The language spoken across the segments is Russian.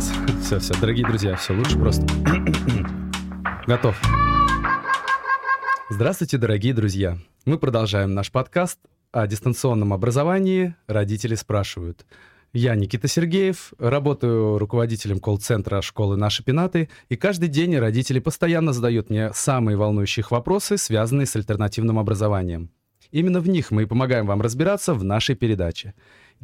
Сейчас, все, все, дорогие друзья, все лучше просто. Готов. Здравствуйте, дорогие друзья. Мы продолжаем наш подкаст о дистанционном образовании «Родители спрашивают». Я Никита Сергеев, работаю руководителем колл-центра школы «Наши пенаты», и каждый день родители постоянно задают мне самые волнующие вопросы, связанные с альтернативным образованием. Именно в них мы и помогаем вам разбираться в нашей передаче.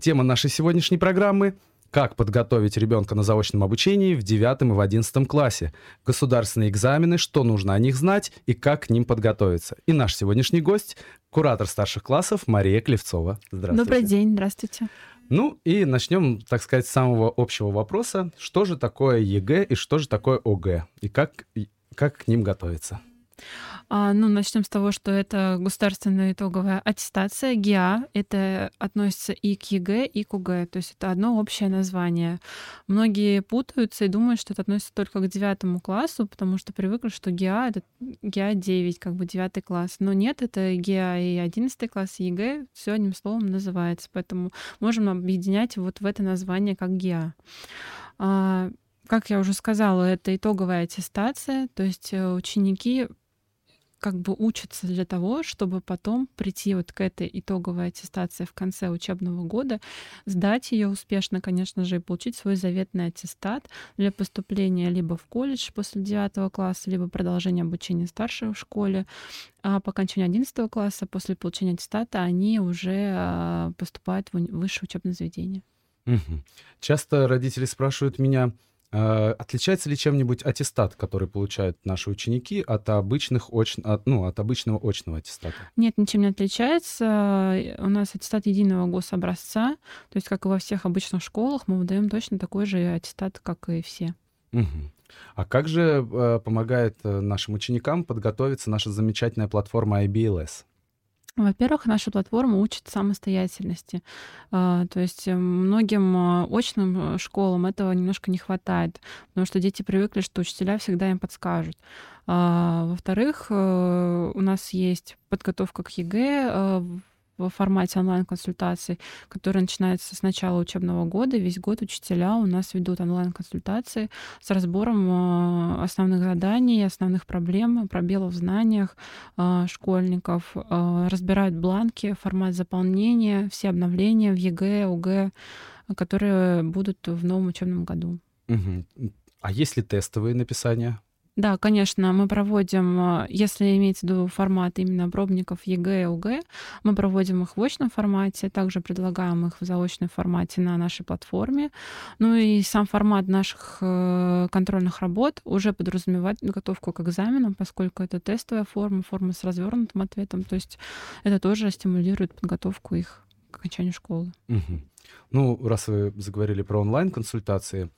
Тема нашей сегодняшней программы — как подготовить ребенка на заочном обучении в 9 и в 11 классе, государственные экзамены, что нужно о них знать и как к ним подготовиться. И наш сегодняшний гость — куратор старших классов Мария Клевцова. Здравствуйте. Добрый день, здравствуйте. Ну и начнем, так сказать, с самого общего вопроса. Что же такое ЕГЭ и что же такое ОГЭ? И как, как к ним готовиться? А, ну, начнем с того, что это государственная итоговая аттестация ГИА. Это относится и к ЕГЭ, и к ОГЭ. То есть это одно общее название. Многие путаются и думают, что это относится только к девятому классу, потому что привыкли, что ГИА — это ГИА 9, как бы девятый класс. Но нет, это ГИА и одиннадцатый класс, и ЕГЭ все одним словом называется. Поэтому можем объединять вот в это название как ГИА. А, как я уже сказала, это итоговая аттестация, то есть э, ученики как бы учатся для того, чтобы потом прийти вот к этой итоговой аттестации в конце учебного года, сдать ее успешно, конечно же, и получить свой заветный аттестат для поступления либо в колледж после 9 класса, либо продолжения обучения старшего в школе. А по окончанию 11 класса, после получения аттестата, они уже а, поступают в высшее учебное заведение. Часто родители спрашивают меня, отличается ли чем-нибудь аттестат, который получают наши ученики, от, обычных оч... от, ну, от обычного очного аттестата? Нет, ничем не отличается. У нас аттестат единого гособразца. То есть, как и во всех обычных школах, мы выдаем точно такой же аттестат, как и все. Угу. А как же э, помогает э, нашим ученикам подготовиться наша замечательная платформа IBLS? Во-первых, наша платформа учит самостоятельности. А, то есть э, многим э, очным э, школам этого немножко не хватает, потому что дети привыкли, что учителя всегда им подскажут. А, во-вторых, у нас есть подготовка к ЕГЭ в формате онлайн-консультаций, который начинается с начала учебного года. Весь год учителя у нас ведут онлайн-консультации с разбором э, основных заданий, основных проблем, пробелов в знаниях э, школьников, э, разбирают бланки, формат заполнения, все обновления в ЕГЭ, ОГЭ, которые будут в новом учебном году. А есть ли тестовые написания? Да, конечно, мы проводим, э, если имеется в виду формат именно пробников ЕГЭ и ОГЭ, мы проводим их в очном формате, также предлагаем их в заочном формате на нашей платформе. Ну и сам формат наших э, контрольных работ уже подразумевает подготовку к экзаменам, поскольку это тестовая форма, форма с развернутым ответом, то есть это тоже стимулирует подготовку их к окончанию школы. Угу. Ну, раз вы заговорили про онлайн-консультации,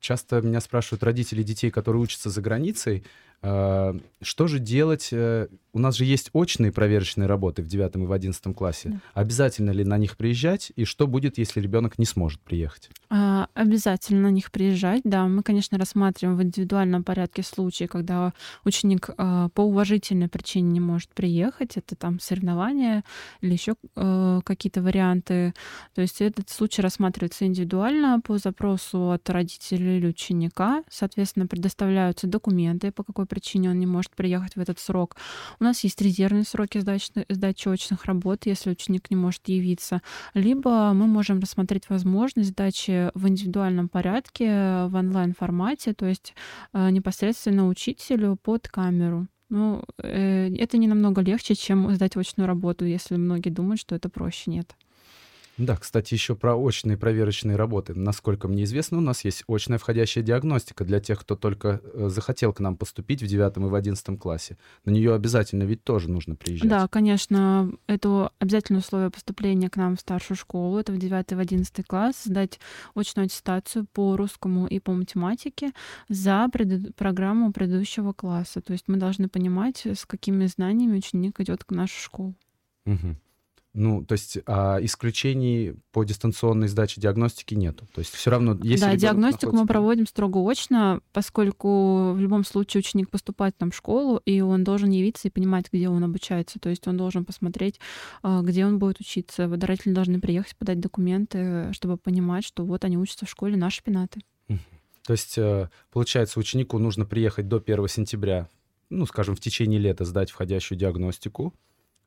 часто меня спрашивают родители детей, которые учатся за границей, э, что же делать? Э, у нас же есть очные проверочные работы в 9 и в 11 классе. Да. Обязательно ли на них приезжать? И что будет, если ребенок не сможет приехать? А, обязательно на них приезжать, да. Мы, конечно, рассматриваем в индивидуальном порядке случаи, когда ученик а, по уважительной причине не может приехать. Это там соревнования или еще а, какие-то варианты. То есть этот случай рассматривается индивидуально по запросу от родителей или ученика. Соответственно, предоставляются документы, по какой причине он не может приехать в этот срок. У нас есть резервные сроки сдачи, сдачи очных работ, если ученик не может явиться. Либо мы можем рассмотреть возможность сдачи в индивидуальном порядке в онлайн-формате, то есть э, непосредственно учителю под камеру. Ну, э, это не намного легче, чем сдать очную работу, если многие думают, что это проще. Нет. Да, кстати, еще про очные проверочные работы. Насколько мне известно, у нас есть очная входящая диагностика для тех, кто только э, захотел к нам поступить в девятом и в одиннадцатом классе. На нее обязательно ведь тоже нужно приезжать. Да, конечно, это обязательное условие поступления к нам в старшую школу. Это в девятый и в одиннадцатый класс. Сдать очную аттестацию по русскому и по математике за пред... программу предыдущего класса. То есть мы должны понимать, с какими знаниями ученик идет к нашу школу. Угу. Ну, то есть а исключений по дистанционной сдаче диагностики нету. То есть все равно если Да, диагностику мы проводим строго очно, поскольку в любом случае ученик поступает там в школу, и он должен явиться и понимать, где он обучается. То есть он должен посмотреть, а, где он будет учиться. Родители должны приехать, подать документы, чтобы понимать, что вот они учатся в школе наши пенаты. То есть, э, получается, ученику нужно приехать до 1 сентября, ну, скажем, в течение лета сдать входящую диагностику,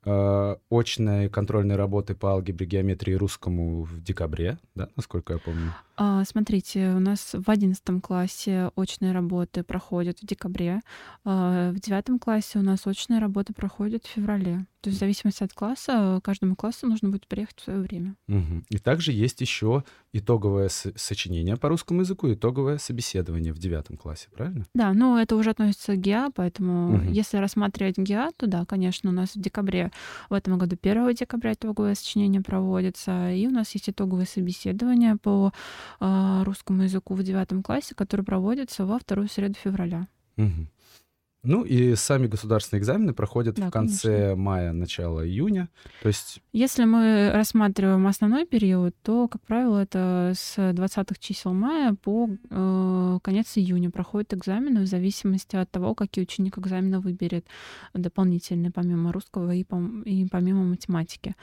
э, очные контрольные работы по алгебре, геометрии русскому в декабре, да, насколько я помню. А, смотрите, у нас в одиннадцатом классе очные работы проходят в декабре, а в девятом классе у нас очные работы проходят в феврале. То есть в зависимости от класса, каждому классу нужно будет приехать в свое время. Угу. И также есть еще итоговое сочинение по русскому языку, итоговое собеседование в девятом классе, правильно? Да, но это уже относится к ГИА, поэтому угу. если рассматривать ГИА, то да, конечно, у нас в декабре, в этом году 1 декабря итоговое сочинение проводится, и у нас есть итоговое собеседование по русскому языку в девятом классе, которое проводится во вторую среду февраля. Угу. Ну и сами государственные экзамены проходят да, в конце конечно. мая, начало июня. То есть... Если мы рассматриваем основной период, то, как правило, это с 20-х чисел мая по э, конец июня проходят экзамены в зависимости от того, какие ученик экзамена выберет дополнительные, помимо русского и, пом- и помимо математики.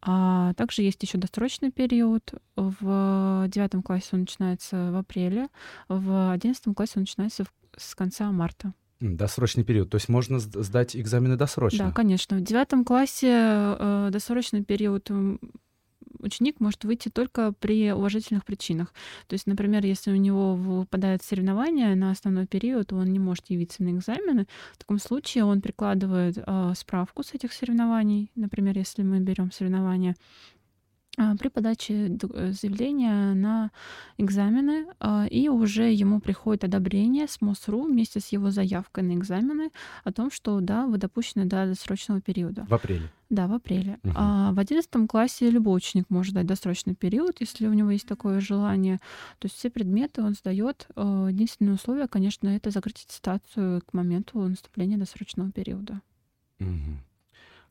А также есть еще досрочный период. В девятом классе он начинается в апреле, в одиннадцатом классе он начинается в, с конца марта. Досрочный период. То есть можно сдать экзамены досрочно? Да, конечно. В девятом классе э, досрочный период ученик может выйти только при уважительных причинах. То есть, например, если у него выпадает соревнование на основной период, он не может явиться на экзамены, в таком случае он прикладывает э, справку с этих соревнований. Например, если мы берем соревнования при подаче э, заявления на экзамены, а, и уже ему приходит одобрение с МОСРУ вместе с его заявкой на экзамены о том, что да, вы допущены до досрочного периода. В апреле. Да, в апреле. Угу. А в одиннадцатом классе любой ученик может дать досрочный период, если у него есть такое желание. То есть все предметы он сдает. Э, единственное условие, конечно, это закрыть аттестацию к моменту наступления досрочного периода. Угу.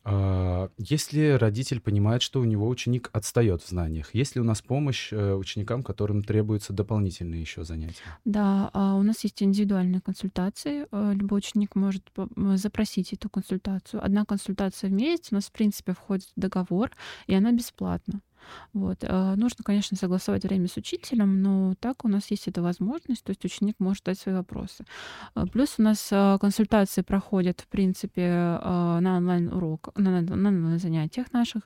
А, если родитель понимает, что у него ученик отстает в знаниях, есть ли у нас помощь э, ученикам, которым требуются дополнительные еще занятия? Да, а у нас есть индивидуальные консультации. Э, любой ученик может запросить эту консультацию. Одна консультация в месяц у нас, в принципе, входит в договор, и она бесплатна. Вот. А, нужно, конечно, согласовать время с учителем, но так у нас есть эта возможность, то есть ученик может дать свои вопросы. А, плюс у нас а, консультации проходят, в принципе, на онлайн-урок, на, на, на занятиях наших.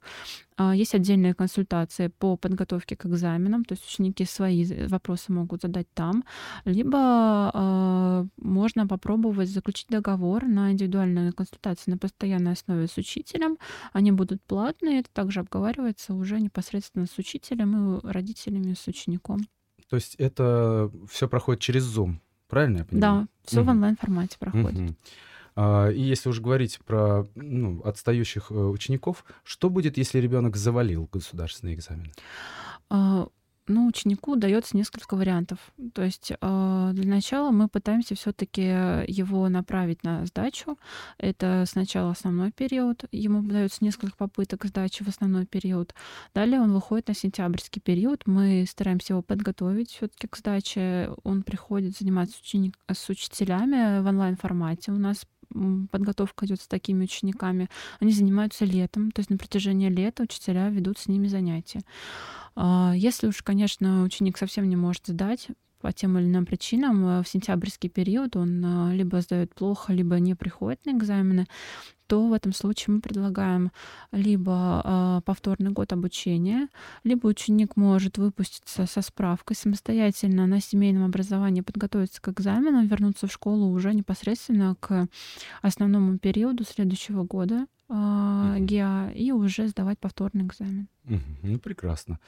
Есть отдельные консультации по подготовке к экзаменам, то есть ученики свои вопросы могут задать там, либо можно попробовать заключить договор на индивидуальную консультацию на постоянной основе с учителем. Они будут платные, это также обговаривается уже непосредственно с учителем и родителями, с учеником. То есть это все проходит через Zoom, правильно я понимаю? Да, все угу. в онлайн-формате проходит. Угу. А, и если уж говорить про ну, отстающих э, учеников, что будет, если ребенок завалил государственный экзамен? А, ну, ученику дается несколько вариантов. То есть э, для начала мы пытаемся все-таки его направить на сдачу. Это сначала основной период. Ему дается несколько попыток сдачи в основной период. Далее он выходит на сентябрьский период. Мы стараемся его подготовить все-таки к сдаче. Он приходит заниматься ученик... с учителями в онлайн-формате. У нас подготовка идет с такими учениками. Они занимаются летом, то есть на протяжении лета учителя ведут с ними занятия. А, если уж, конечно, ученик совсем не может сдать, по тем или иным причинам э, в сентябрьский период он э, либо сдает плохо, либо не приходит на экзамены, то в этом случае мы предлагаем либо э, повторный год обучения, либо ученик может выпуститься со справкой самостоятельно на семейном образовании, подготовиться к экзаменам, вернуться в школу уже непосредственно к основному периоду следующего года э, ГИА и уже сдавать повторный экзамен. Ну, прекрасно.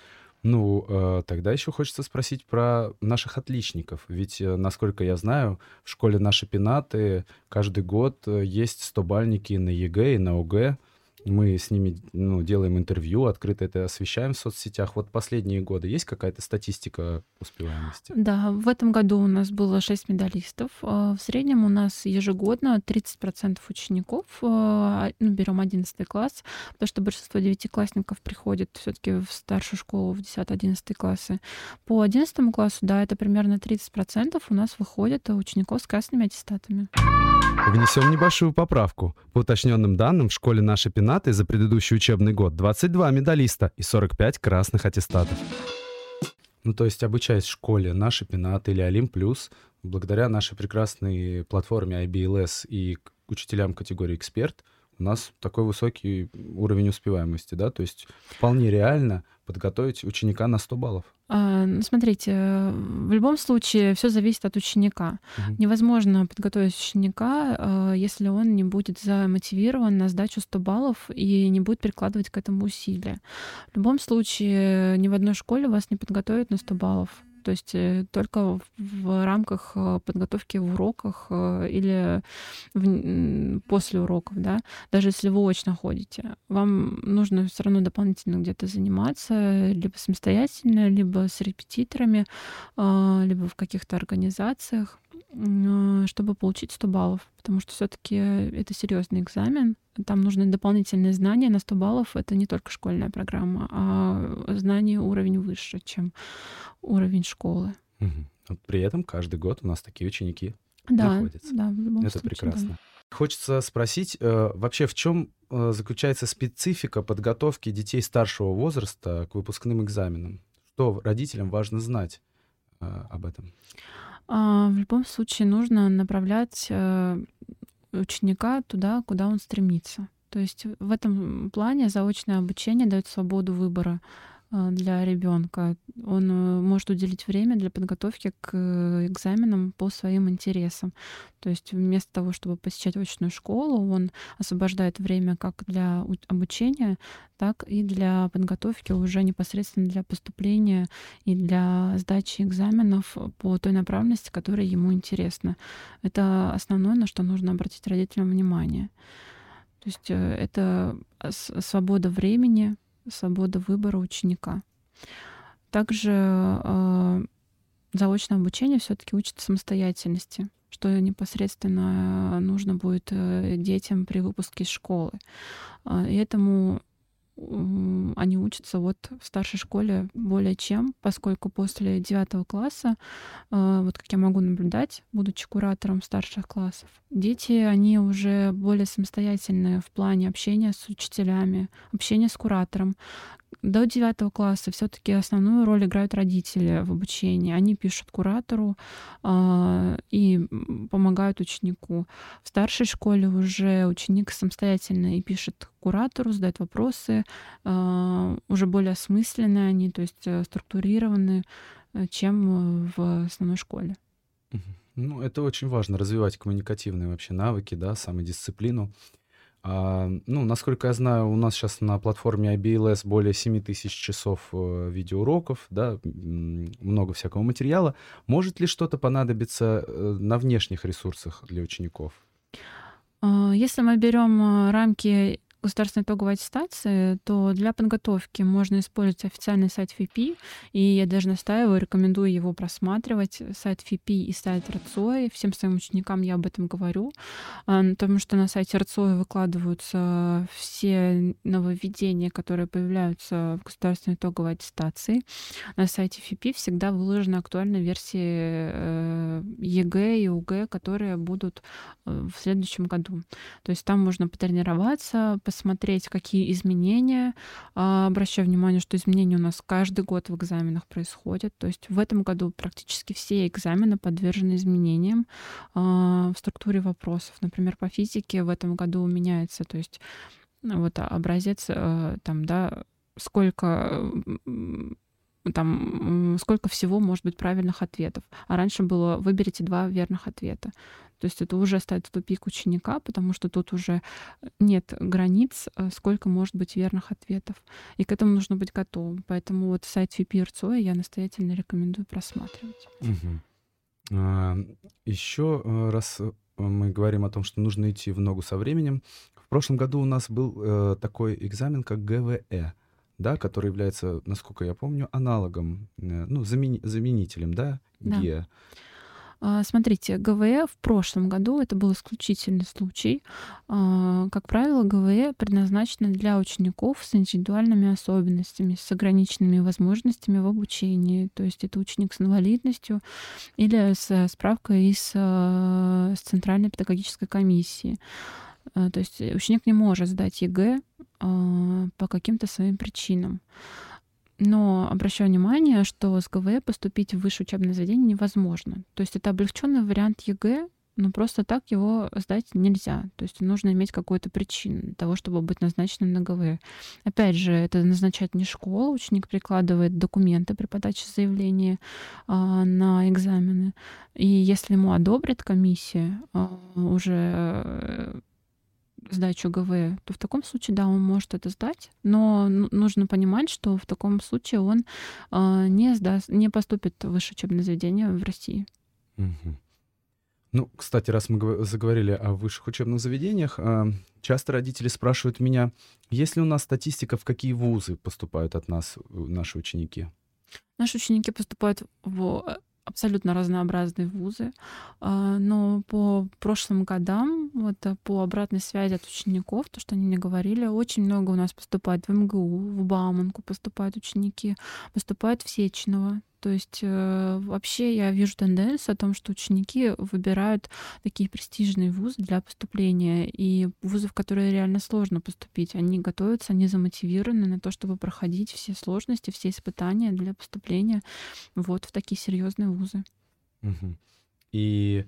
Ну, э, тогда еще хочется спросить про наших отличников. Ведь, э, насколько я знаю, в школе наши пенаты каждый год э, есть 100-бальники на ЕГЭ и на ОГЭ. Мы с ними ну, делаем интервью, открыто это освещаем в соцсетях. Вот последние годы есть какая-то статистика успеваемости? Да, в этом году у нас было 6 медалистов. А, в среднем у нас ежегодно 30% учеников, а, ну, берем 11 класс, потому что большинство девятиклассников приходит все таки в старшую школу, в 10-11 классы. По 11 классу, да, это примерно 30% у нас выходит учеников с красными аттестатами. Внесем небольшую поправку. По уточненным данным, в школе нашей пенаты за предыдущий учебный год 22 медалиста и 45 красных аттестатов. Ну, то есть, обучаясь в школе наши пенаты или Олимп Плюс, благодаря нашей прекрасной платформе IBLS и учителям категории «Эксперт», у нас такой высокий уровень успеваемости, да, то есть вполне реально подготовить ученика на 100 баллов. А, ну, смотрите, в любом случае все зависит от ученика. Угу. Невозможно подготовить ученика, а, если он не будет замотивирован на сдачу 100 баллов и не будет прикладывать к этому усилия. В любом случае, ни в одной школе вас не подготовят на 100 баллов то есть э, только в рамках э, подготовки в уроках э, или в, после уроков, да, даже если вы очно ходите, вам нужно все равно дополнительно где-то заниматься, либо самостоятельно, либо с репетиторами, либо в каких-то организациях, чтобы получить 100 баллов, потому что все-таки это серьезный экзамен, там нужны дополнительные знания на 100 баллов. Это не только школьная программа, а знание уровень выше, чем уровень школы. Угу. При этом каждый год у нас такие ученики да, находятся. Да, в любом Это случае, прекрасно. Да. Хочется спросить, э, вообще в чем э, заключается специфика подготовки детей старшего возраста к выпускным экзаменам? Что родителям важно знать э, об этом? А, в любом случае нужно направлять ученика туда, куда он стремится. То есть в этом плане заочное обучение дает свободу выбора для ребенка. Он э, может уделить время для подготовки к экзаменам по своим интересам. То есть вместо того, чтобы посещать очную школу, он освобождает время как для обучения, так и для подготовки уже непосредственно для поступления и для сдачи экзаменов по той направленности, которая ему интересна. Это основное, на что нужно обратить родителям внимание. То есть э, это свобода времени, свобода выбора ученика. Также э, заочное обучение все-таки учит самостоятельности, что непосредственно нужно будет э, детям при выпуске из школы. Э, и этому они учатся вот в старшей школе более чем, поскольку после девятого класса, э, вот как я могу наблюдать, будучи куратором старших классов, дети, они уже более самостоятельные в плане общения с учителями, общения с куратором до девятого класса все-таки основную роль играют родители в обучении. Они пишут куратору э, и помогают ученику. В старшей школе уже ученик самостоятельно и пишет куратору, задает вопросы, э, уже более осмысленные они, то есть э, структурированные, э, чем в основной школе. Ну, это очень важно, развивать коммуникативные вообще навыки, да, самодисциплину. Ну, насколько я знаю, у нас сейчас на платформе IBLS более 7 тысяч часов э, видеоуроков, да, много всякого материала. Может ли что-то понадобиться э, на внешних ресурсах для учеников? А, если мы берем э, рамки государственной итоговой аттестации, то для подготовки можно использовать официальный сайт ФИПИ, и я даже настаиваю, рекомендую его просматривать, сайт ФИПИ и сайт РЦОИ. Всем своим ученикам я об этом говорю, потому что на сайте РЦОИ выкладываются все нововведения, которые появляются в государственной итоговой аттестации. На сайте ФИПИ всегда выложены актуальные версии э, ЕГЭ и ОГЭ, которые будут э, в следующем году. То есть там можно потренироваться, посмотреть, какие изменения. А, обращаю внимание, что изменения у нас каждый год в экзаменах происходят. То есть в этом году практически все экзамены подвержены изменениям а, в структуре вопросов. Например, по физике в этом году меняется, то есть вот образец э, там, да, сколько там сколько всего может быть правильных ответов. А раньше было выберите два верных ответа. То есть это уже ставит тупик ученика, потому что тут уже нет границ, э, сколько может быть верных ответов. И к этому нужно быть готовым. Поэтому вот сайт VP я настоятельно рекомендую просматривать. Угу. А, еще э, раз мы говорим о том, что нужно идти в ногу со временем. В прошлом году у нас был э, такой экзамен, как ГВЭ, да, который является, насколько я помню, аналогом, э, ну, замени- заменителем, да, Да. ГИА. А, Смотрите, ГВЭ в прошлом году это был исключительный случай. А, Как правило, ГВЭ предназначено для учеников с индивидуальными особенностями, с ограниченными возможностями в обучении. То есть это ученик с инвалидностью или с справкой из а, с Центральной педагогической комиссии. А, То есть ученик не может сдать ЕГЭ по каким-то своим причинам. Но обращаю внимание, что с ГВЭ поступить в высшее учебное заведение невозможно. То есть это облегченный вариант ЕГЭ, но просто так его сдать нельзя. То есть нужно иметь какую-то причину для того, чтобы быть назначенным на ГВЭ. Опять же, это назначает не школа, ученик прикладывает документы при подаче заявления а, на экзамены. И если ему одобрит комиссия а, уже э, сдачу ГВЭ, то в таком случае, да, он может это сдать, но ну- нужно понимать, что в таком случае он а, не сдаст, не поступит в высшее учебное заведение в России. Мгм. Ну, кстати, раз мы заговорили о высших учебных заведениях, а, часто родители спрашивают меня, есть ли у нас статистика, в какие вузы поступают от нас э, наши ученики? Наши ученики поступают в э, абсолютно разнообразные вузы, а, но по прошлым годам, вот э, по обратной связи от учеников, то, что они мне говорили, очень много у нас поступает в МГУ, в Бауманку поступают ученики, поступают в Сечново. То есть э, вообще я вижу тенденцию о том, что ученики выбирают такие престижные вузы для поступления, и вузы, в которые реально сложно поступить. Они готовятся, они замотивированы на то, чтобы проходить все сложности, все испытания для поступления вот в такие серьезные вузы. Мгм. И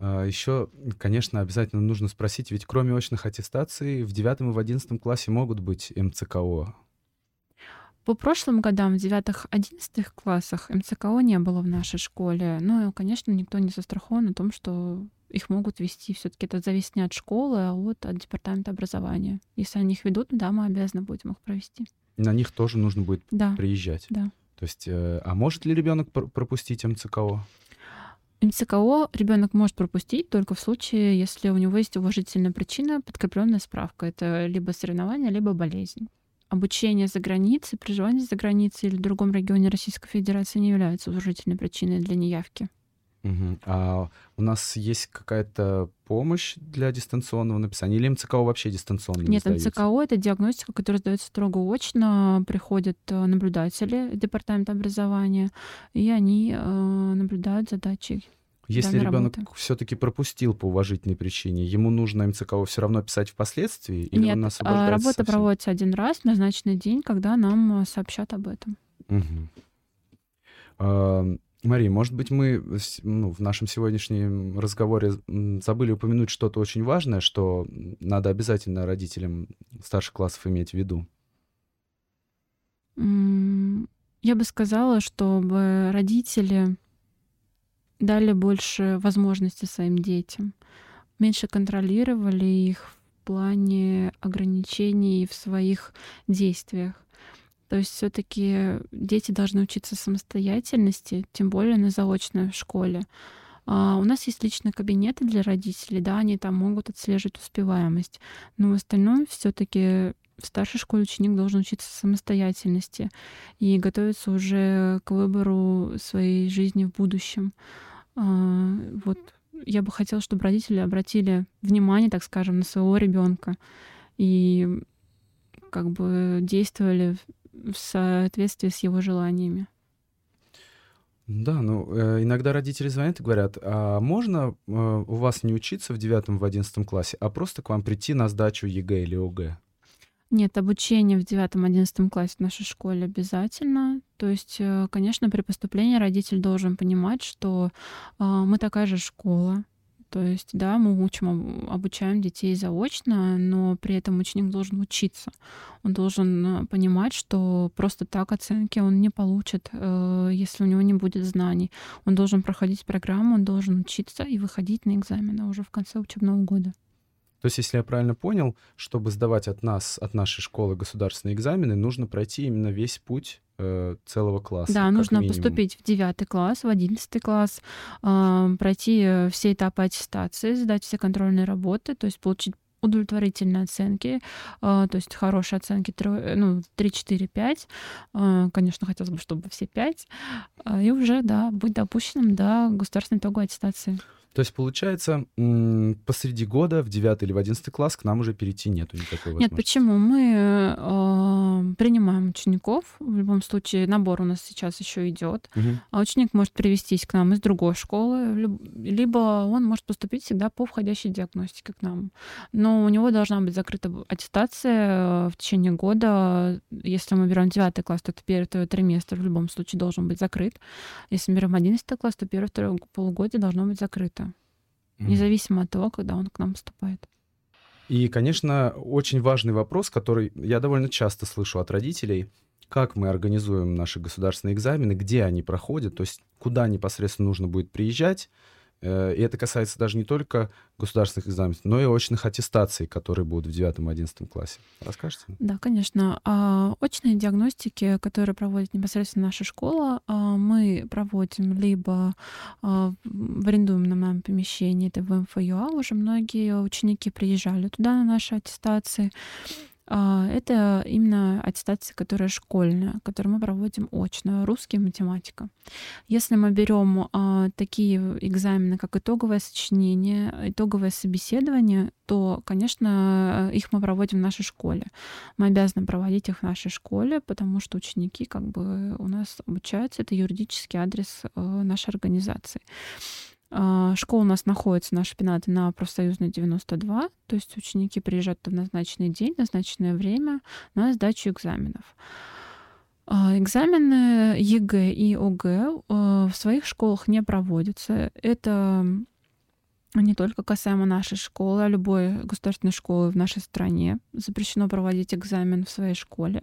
еще, конечно, обязательно нужно спросить, ведь кроме очных аттестаций в девятом и в одиннадцатом классе могут быть МЦКО. По прошлым годам в девятых-одиннадцатых классах МЦКО не было в нашей школе. Но, конечно, никто не застрахован о том, что их могут вести. Все-таки это зависит не от школы, а от, от департамента образования. Если они их ведут, да, мы обязаны будем их провести. На них тоже нужно будет Да, приезжать. да. То есть, э, а может ли ребенок пр- пропустить МЦКО? МЦКО ребенок может пропустить только в случае, если у него есть уважительная причина, подкрепленная справка. Это либо соревнование, либо болезнь. Обучение за границей, проживание за границей или в другом регионе Российской Федерации не является уважительной причиной для неявки. Мгм. А у нас есть какая-то помощь для дистанционного написания? Или МЦКО вообще дистанционно не Нет, сдается? МЦКО — это диагностика, которая сдается строго очно. Приходят э, наблюдатели Департамента образования, и они э, наблюдают задачи. Если ребенок работы. все-таки пропустил по уважительной причине, ему нужно МЦКО все равно писать впоследствии? Или Нет, он а, освобождается работа совсем? проводится один раз в назначенный день, когда нам э, сообщат об этом. А, Мария, может быть, мы ну, в нашем сегодняшнем разговоре забыли упомянуть что-то очень важное, что надо обязательно родителям старших классов иметь в виду? Я бы сказала, чтобы родители дали больше возможностей своим детям, меньше контролировали их в плане ограничений в своих действиях. То есть все-таки дети должны учиться самостоятельности, тем более на заочной школе. А, У нас есть личные кабинеты для родителей, да, они там могут отслеживать успеваемость. Но в остальном все-таки в старшей школе ученик должен учиться самостоятельности и готовиться уже к выбору своей жизни в будущем. А, Вот я бы хотела, чтобы родители обратили внимание, так скажем, на своего ребенка и как бы действовали в соответствии с его желаниями. Да, ну, э, иногда родители звонят и говорят, а можно э, у вас не учиться в девятом, в одиннадцатом классе, а просто к вам прийти на сдачу ЕГЭ или ОГЭ? Нет, обучение в девятом-одиннадцатом классе в нашей школе обязательно. То есть, э, конечно, при поступлении родитель должен понимать, что а, мы такая же школа. То есть, да, мы учим, об- обучаем детей заочно, но при этом ученик должен учиться. Он должен э, понимать, что просто так оценки он не получит, э, если у него не будет знаний. Он должен проходить программу, он должен учиться и выходить на экзамены уже в конце учебного года. То есть, если я правильно понял, чтобы сдавать от нас, от нашей школы государственные экзамены, нужно пройти именно весь путь э, целого класса. Да, нужно минимум. поступить в девятый класс, в одиннадцатый класс, э, пройти э, все этапы аттестации, сдать все контрольные работы, то есть получить удовлетворительные оценки, э, то есть хорошие оценки 3, э, ну, 3 4, 5. Конечно, хотелось бы, чтобы все 5. И уже, да, быть допущенным до государственной итоговой аттестации. То есть, получается, посреди года, в 9 или в 11 класс, к нам уже перейти нету никакой возможности. Нет, почему? Мы э, принимаем учеников. В любом случае, набор у нас сейчас еще идет. Угу. А ученик может привестись к нам из другой школы, либо он может поступить всегда по входящей диагностике к нам. Но у него должна быть закрыта аттестация в течение года. Если мы берем 9 класс, то это первый триместр в любом случае должен быть закрыт. Если мы берем 11 класс, то первое второе полугодие должно быть закрыто независимо от того, когда он к нам поступает. И, конечно, очень важный вопрос, который я довольно часто слышу от родителей, как мы организуем наши государственные экзамены, где они проходят, то есть куда непосредственно нужно будет приезжать, и это касается даже не только государственных экзаменов, но и очных аттестаций, которые будут в 9-11 классе. Расскажете? Да, конечно. А, очные диагностики, которые проводит непосредственно наша школа, а, мы проводим либо а, в арендуемом нам помещении, это в МФЮА, уже многие ученики приезжали туда на наши аттестации, это именно аттестация, которая школьная, которую мы проводим очно, русский и математика. Если мы берем а, такие экзамены, как итоговое сочинение, итоговое собеседование, то, конечно, их мы проводим в нашей школе. Мы обязаны проводить их в нашей школе, потому что ученики как бы у нас обучаются. Это юридический адрес э, нашей организации. А, школа у нас находится, наша пенаты, на профсоюзной 92, то есть ученики приезжают в назначенный день, назначенное время на сдачу экзаменов. А, экзамены ЕГЭ и ОГЭ а, в своих школах не проводятся. Это не только касаемо нашей школы, а любой государственной школы в нашей стране. Запрещено проводить экзамен в своей школе.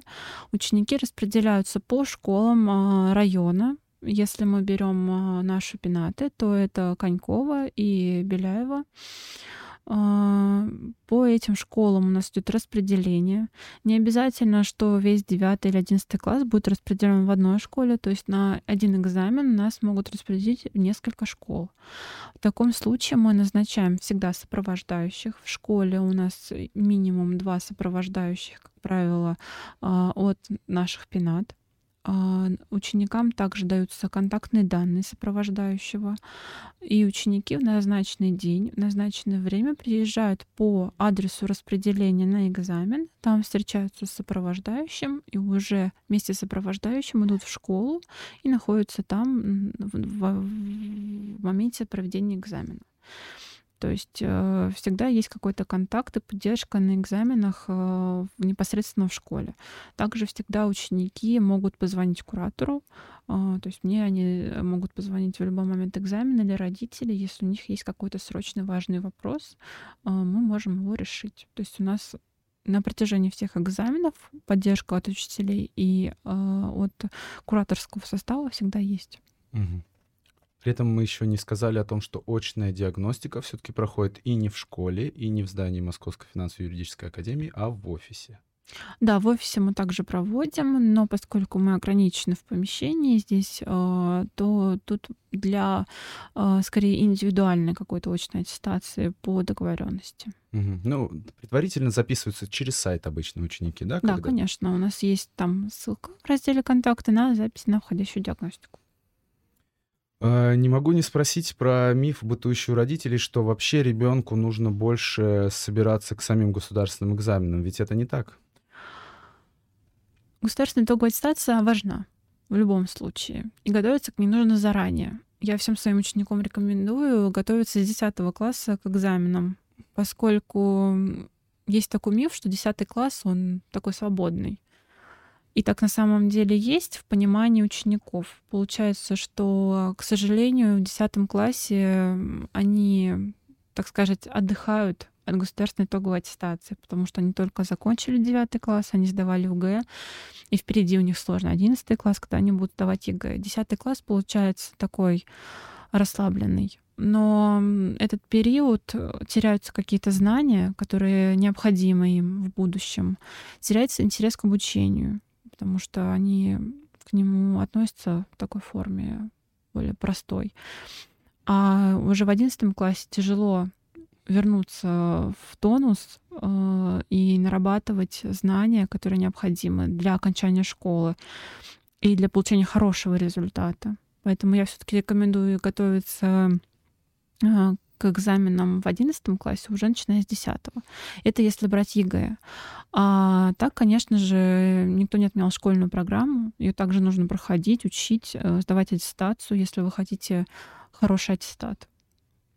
Ученики распределяются по школам района, если мы берем а, наши пенаты, то это Коньково и Беляево. А, по этим школам у нас идет распределение. Не обязательно, что весь 9 или 11 класс будет распределен в одной школе, то есть на один экзамен нас могут распределить в несколько школ. В таком случае мы назначаем всегда сопровождающих. В школе у нас минимум два сопровождающих, как правило, а, от наших пенат. А, ученикам также даются контактные данные сопровождающего, и ученики в назначенный день, в назначенное время приезжают по адресу распределения на экзамен, там встречаются с сопровождающим, и уже вместе с сопровождающим идут в школу и находятся там в, в, в моменте проведения экзамена. То есть э, всегда есть какой-то контакт и поддержка на экзаменах э, непосредственно в школе. Также всегда ученики могут позвонить куратору, э, то есть мне они могут позвонить в любой момент экзамена или родители, если у них есть какой-то срочный важный вопрос, э, мы можем его решить. То есть у нас на протяжении всех экзаменов поддержка от учителей и э, от кураторского состава всегда есть. Угу. При этом мы еще не сказали о том, что очная диагностика все-таки проходит и не в школе, и не в здании Московской финансово-юридической академии, а в офисе. Да, в офисе мы также проводим, но поскольку мы ограничены в помещении здесь, э, то тут для э, скорее индивидуальной какой-то очной аттестации по договоренности. Угу. Ну, предварительно записываются через сайт обычные ученики, да? Да, когда? конечно. У нас есть там ссылка в разделе контакты на запись на входящую диагностику. А, не могу не спросить про миф, бытующий у родителей, что вообще ребенку нужно больше собираться к самим государственным экзаменам, ведь это не так. Государственная итоговая аттестация важна в любом случае, и готовиться к ней нужно заранее. Я всем своим ученикам рекомендую готовиться с 10 класса к экзаменам, поскольку есть такой миф, что 10 класс, он такой свободный. И так на самом деле есть в понимании учеников. Получается, что, к сожалению, в 10 классе они, так сказать, отдыхают от государственной итоговой аттестации, потому что они только закончили 9 класс, они сдавали ОГЭ, и впереди у них сложно 11 класс, когда они будут сдавать ЕГЭ. 10 класс получается такой расслабленный. Но этот период э, теряются какие-то знания, которые необходимы им в будущем. Теряется интерес к обучению, потому что они к нему относятся в такой форме более А уже в одиннадцатом классе тяжело вернуться в тонус э, и нарабатывать знания, которые необходимы для окончания школы и для получения хорошего результата. Поэтому я все-таки рекомендую готовиться э, к экзаменам в одиннадцатом классе уже начиная с десятого. Это если брать ЕГЭ. А так, конечно же, никто не отменял школьную программу. Ее также нужно проходить, учить, э, сдавать аттестацию, если вы хотите хороший аттестат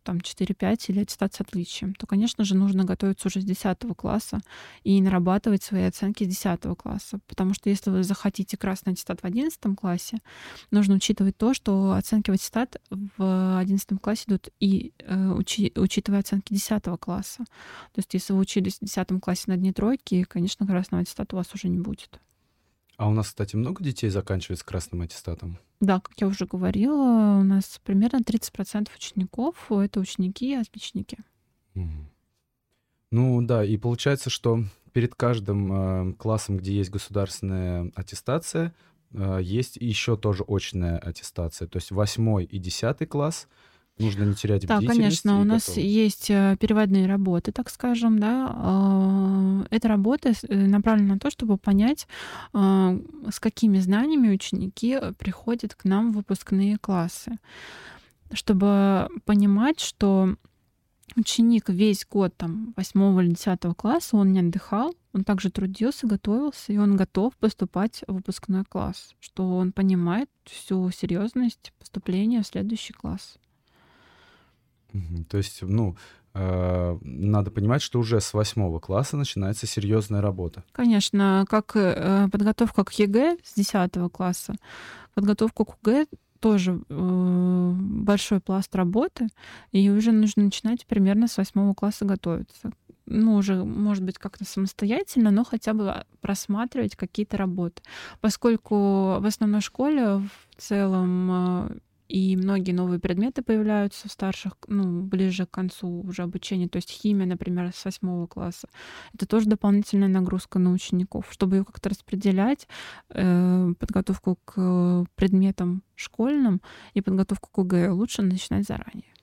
там 4-5 или аттестат с отличием, то, конечно же, нужно готовиться уже с 10 класса и нарабатывать свои оценки с 10 класса. Потому что если вы захотите красный аттестат в 11 классе, нужно учитывать то, что оценки в аттестат в 11 классе идут и э, учи, учитывая оценки 10 класса. То есть если вы учились в 10 классе на дне тройки, конечно, красного аттестата у вас уже не будет. А у нас, кстати, много детей заканчивает с красным аттестатом? Да, как я уже говорила, у нас примерно 30% учеников — это ученики и отличники. Ну да, и получается, что перед каждым э, классом, где есть государственная аттестация, э, есть еще тоже очная аттестация. То есть восьмой и десятый класс — Нужно не терять Да, конечно, у нас готовность. есть э, переводные работы, так скажем, да. А, эта работа э, направлена на то, чтобы понять, а, с какими знаниями ученики приходят к нам в выпускные классы, чтобы понимать, что ученик весь год там 8 или 10 класса, он не отдыхал, он также трудился, готовился, и он готов поступать в выпускной класс, что он понимает всю серьезность поступления в следующий класс. То есть, ну, э, надо понимать, что уже с восьмого класса начинается серьезная работа. Конечно, как э, подготовка к ЕГЭ с десятого класса, подготовка к ОГЭ тоже э, большой пласт работы, и уже нужно начинать примерно с восьмого класса готовиться. Ну, уже, может быть, как-то самостоятельно, но хотя бы просматривать какие-то работы. Поскольку в основной школе в целом и многие новые предметы появляются в старших, ну, ближе к концу уже обучения. То есть химия, например, с восьмого класса. Это тоже дополнительная нагрузка на учеников. Чтобы ее как-то распределять, э, подготовку к предметам школьным и подготовку к ОГЭ лучше начинать заранее.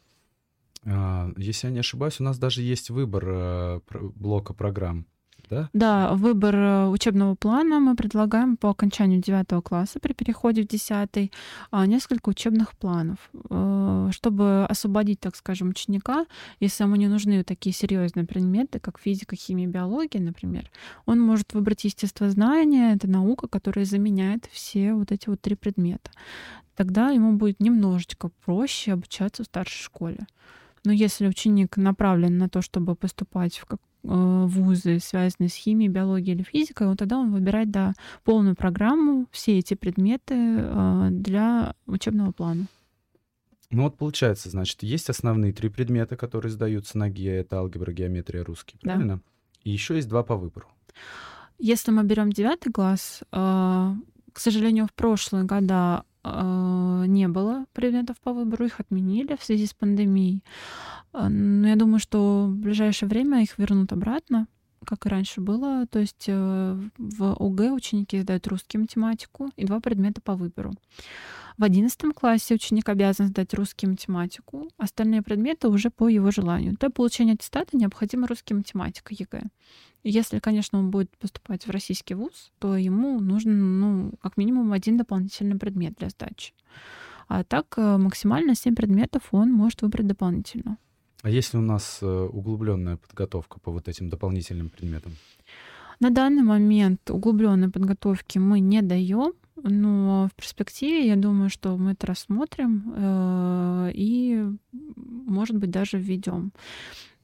А, если я не ошибаюсь, у нас даже есть выбор э, блока программ да? Да, выбор э, учебного плана мы предлагаем по окончанию 9 класса при переходе в 10 а, несколько учебных планов, э, чтобы освободить, так скажем, ученика, если ему не нужны такие серьезные предметы, как физика, химия, биология, например, он может выбрать естествознание, это наука, которая заменяет все вот эти вот три предмета. Тогда ему будет немножечко проще обучаться в старшей школе. Но если ученик направлен на то, чтобы поступать в Э, вузы, связанные с химией, биологией или физикой, вот тогда он выбирает да, полную программу, все эти предметы э, для учебного плана. Ну вот получается, значит, есть основные три предмета, которые сдаются на ГИА, это алгебра, геометрия, русский, правильно? Да. И еще есть два по выбору. Если мы берем девятый класс, э, к сожалению, в прошлые года не было предметов по выбору, их отменили в связи с пандемией. А, но я думаю, что в ближайшее время их вернут обратно, как и раньше было. То есть э, в ОГЭ ученики сдают русский математику и два предмета по выбору. В одиннадцатом классе ученик обязан сдать русский математику, остальные предметы уже по его желанию. Для получения аттестата необходима русский математика ЕГЭ. Если, конечно, он будет поступать в российский вуз, то ему нужен, ну, как минимум один дополнительный предмет для сдачи. А так э, максимально 7 предметов он может выбрать дополнительно. А есть ли у нас э, углубленная подготовка по вот этим дополнительным предметам? На данный момент углубленной подготовки мы не даем, но в перспективе я думаю, что мы это рассмотрим э, и, может быть, даже введем.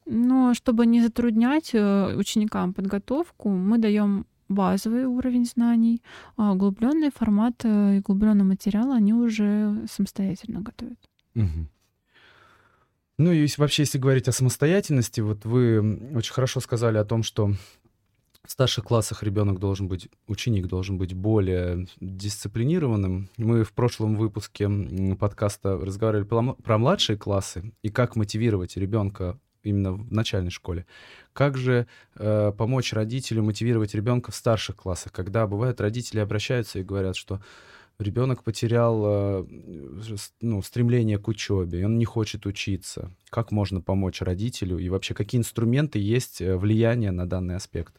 Но чтобы не затруднять э, ученикам подготовку, мы даем базовый уровень знаний, а углубленный формат и углубленный материал они уже самостоятельно готовят. Угу. Ну и вообще, если говорить о самостоятельности, вот вы очень хорошо сказали о том, что в старших классах ребенок должен быть, ученик должен быть более дисциплинированным. Мы в прошлом выпуске подкаста разговаривали про младшие классы и как мотивировать ребенка именно в начальной школе. Как же э, помочь родителю мотивировать ребенка в старших классах, когда бывает родители обращаются и говорят, что ребенок потерял э, ну, стремление к учебе, он не хочет учиться. Как можно помочь родителю и вообще какие инструменты есть э, влияния на данный аспект?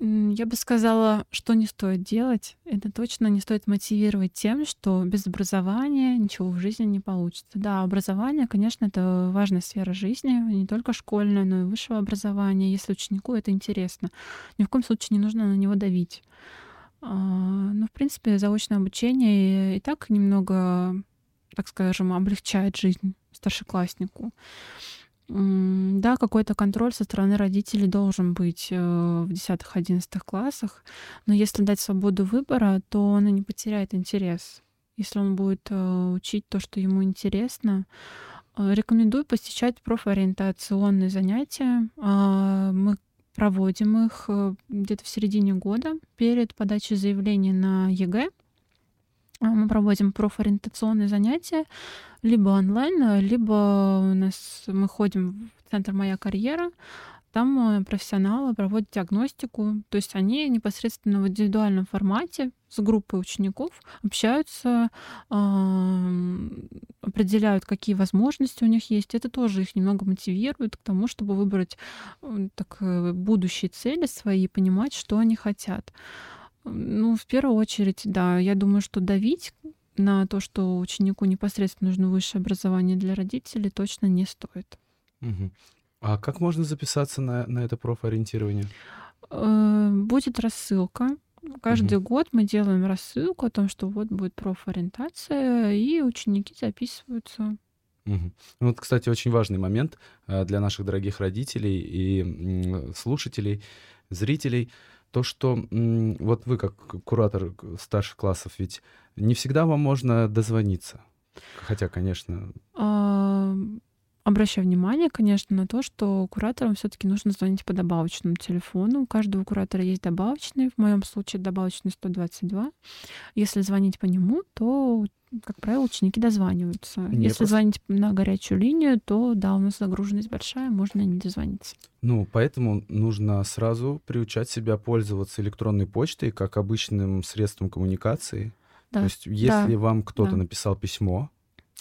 Я бы сказала, что не стоит делать. Это точно не стоит мотивировать тем, что без образования ничего в жизни не получится. Да, образование, конечно, это важная сфера жизни, не только школьная, но и высшего образования, если ученику это интересно. Ни в коем случае не нужно на него давить. А, ну, в принципе, заочное обучение и так немного, так скажем, облегчает жизнь старшекласснику. Да, какой-то контроль со стороны родителей должен быть э, в 10-11 классах, но если дать свободу выбора, то он и не потеряет интерес. Если он будет э, учить то, что ему интересно, э, рекомендую посещать профориентационные занятия. А, мы проводим их где-то в середине года перед подачей заявления на ЕГЭ. А, мы проводим профориентационные занятия либо онлайн, либо у нас мы ходим в центр «Моя карьера», там э, профессионалы проводят диагностику, то есть они непосредственно в индивидуальном формате с группой учеников общаются, определяют, какие возможности у них есть. Это тоже их немного мотивирует к тому, чтобы выбрать э, так, э, будущие цели свои, понимать, что они хотят. Ну, в первую очередь, да, я думаю, что давить на то, что ученику непосредственно нужно высшее образование для родителей, точно не стоит. Угу. А как можно записаться на, на это профориентирование? Э, будет рассылка. Каждый угу. год мы делаем рассылку о том, что вот будет профориентация, и ученики записываются. Угу. Вот, кстати, очень важный момент э, для наших дорогих родителей и слушателей, зрителей — то, что вот вы как куратор старших классов, ведь не всегда вам можно дозвониться. Хотя, конечно... Обращаю внимание, конечно, на то, что кураторам все-таки нужно звонить по добавочному телефону. У каждого куратора есть добавочный, в моем случае добавочный 122. Если звонить по нему, то как правило, ученики дозваниваются. Не Если просто... звонить на горячую линию, то да, у нас загруженность большая, можно не дозвониться. Ну, поэтому нужно сразу приучать себя пользоваться электронной почтой как обычным средством коммуникации. Да. То есть, если да. вам кто-то да. написал письмо,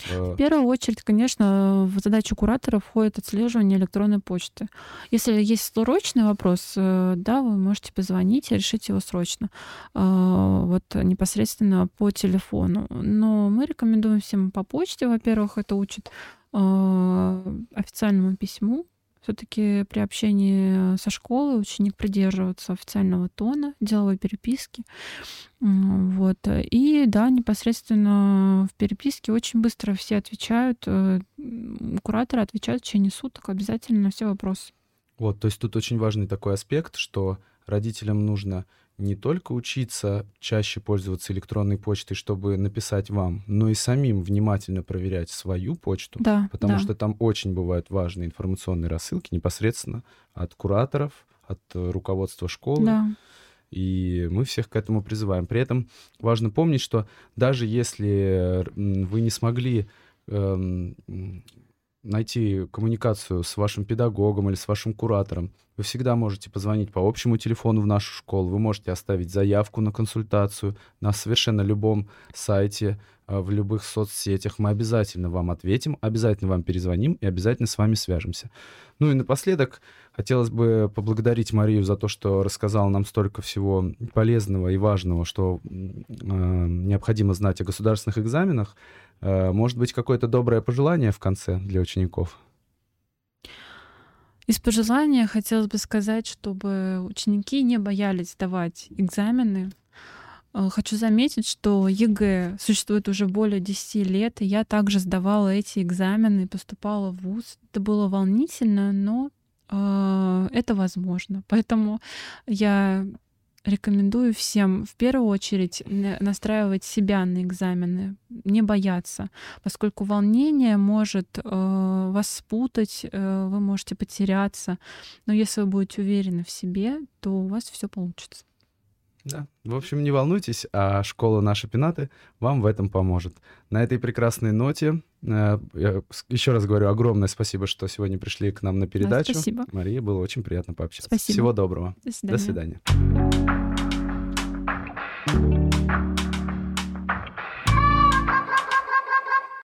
в первую очередь, конечно, в задачу куратора входит отслеживание электронной почты. Если есть срочный вопрос, э, да, вы можете позвонить и решить его срочно, э, вот непосредственно по телефону. Но мы рекомендуем всем по почте, во-первых, это учит э, официальному письму, все-таки при общении со школой ученик придерживается официального тона, деловой переписки. Вот. И да, непосредственно в переписке очень быстро все отвечают. Э, кураторы отвечают в течение суток обязательно на все вопросы. Вот, то есть тут очень важный такой аспект, что родителям нужно не только учиться чаще пользоваться электронной почтой, чтобы написать вам, но и самим внимательно проверять свою почту, да, потому да. что там очень бывают важные информационные рассылки непосредственно от кураторов, от э, руководства школы. Да. И мы всех к этому призываем. При этом важно помнить, что даже если вы не смогли эм, найти коммуникацию с вашим педагогом или с вашим куратором, вы всегда можете позвонить по общему телефону в нашу школу, вы можете оставить заявку на консультацию на совершенно любом сайте, в любых соцсетях. Мы обязательно вам ответим, обязательно вам перезвоним и обязательно с вами свяжемся. Ну и напоследок хотелось бы поблагодарить Марию за то, что рассказала нам столько всего полезного и важного, что э, необходимо знать о государственных экзаменах. Э, может быть, какое-то доброе пожелание в конце для учеников? Из пожелания хотелось бы сказать, чтобы ученики не боялись сдавать экзамены. Э, хочу заметить, что ЕГЭ существует уже более 10 лет, и я также сдавала эти экзамены, поступала в ВУЗ. Это было волнительно, но э, это возможно. Поэтому я рекомендую всем в первую очередь настраивать себя на экзамены, не бояться, поскольку волнение может э, вас спутать, э, вы можете потеряться. Но если вы будете уверены в себе, то у вас все получится. Да. В общем, не волнуйтесь, а школа «Наши пенаты» вам в этом поможет. На этой прекрасной ноте э, я еще раз говорю огромное спасибо, что сегодня пришли к нам на передачу. Да, спасибо. Мария, было очень приятно пообщаться. Спасибо. Всего доброго. До свидания. До свидания.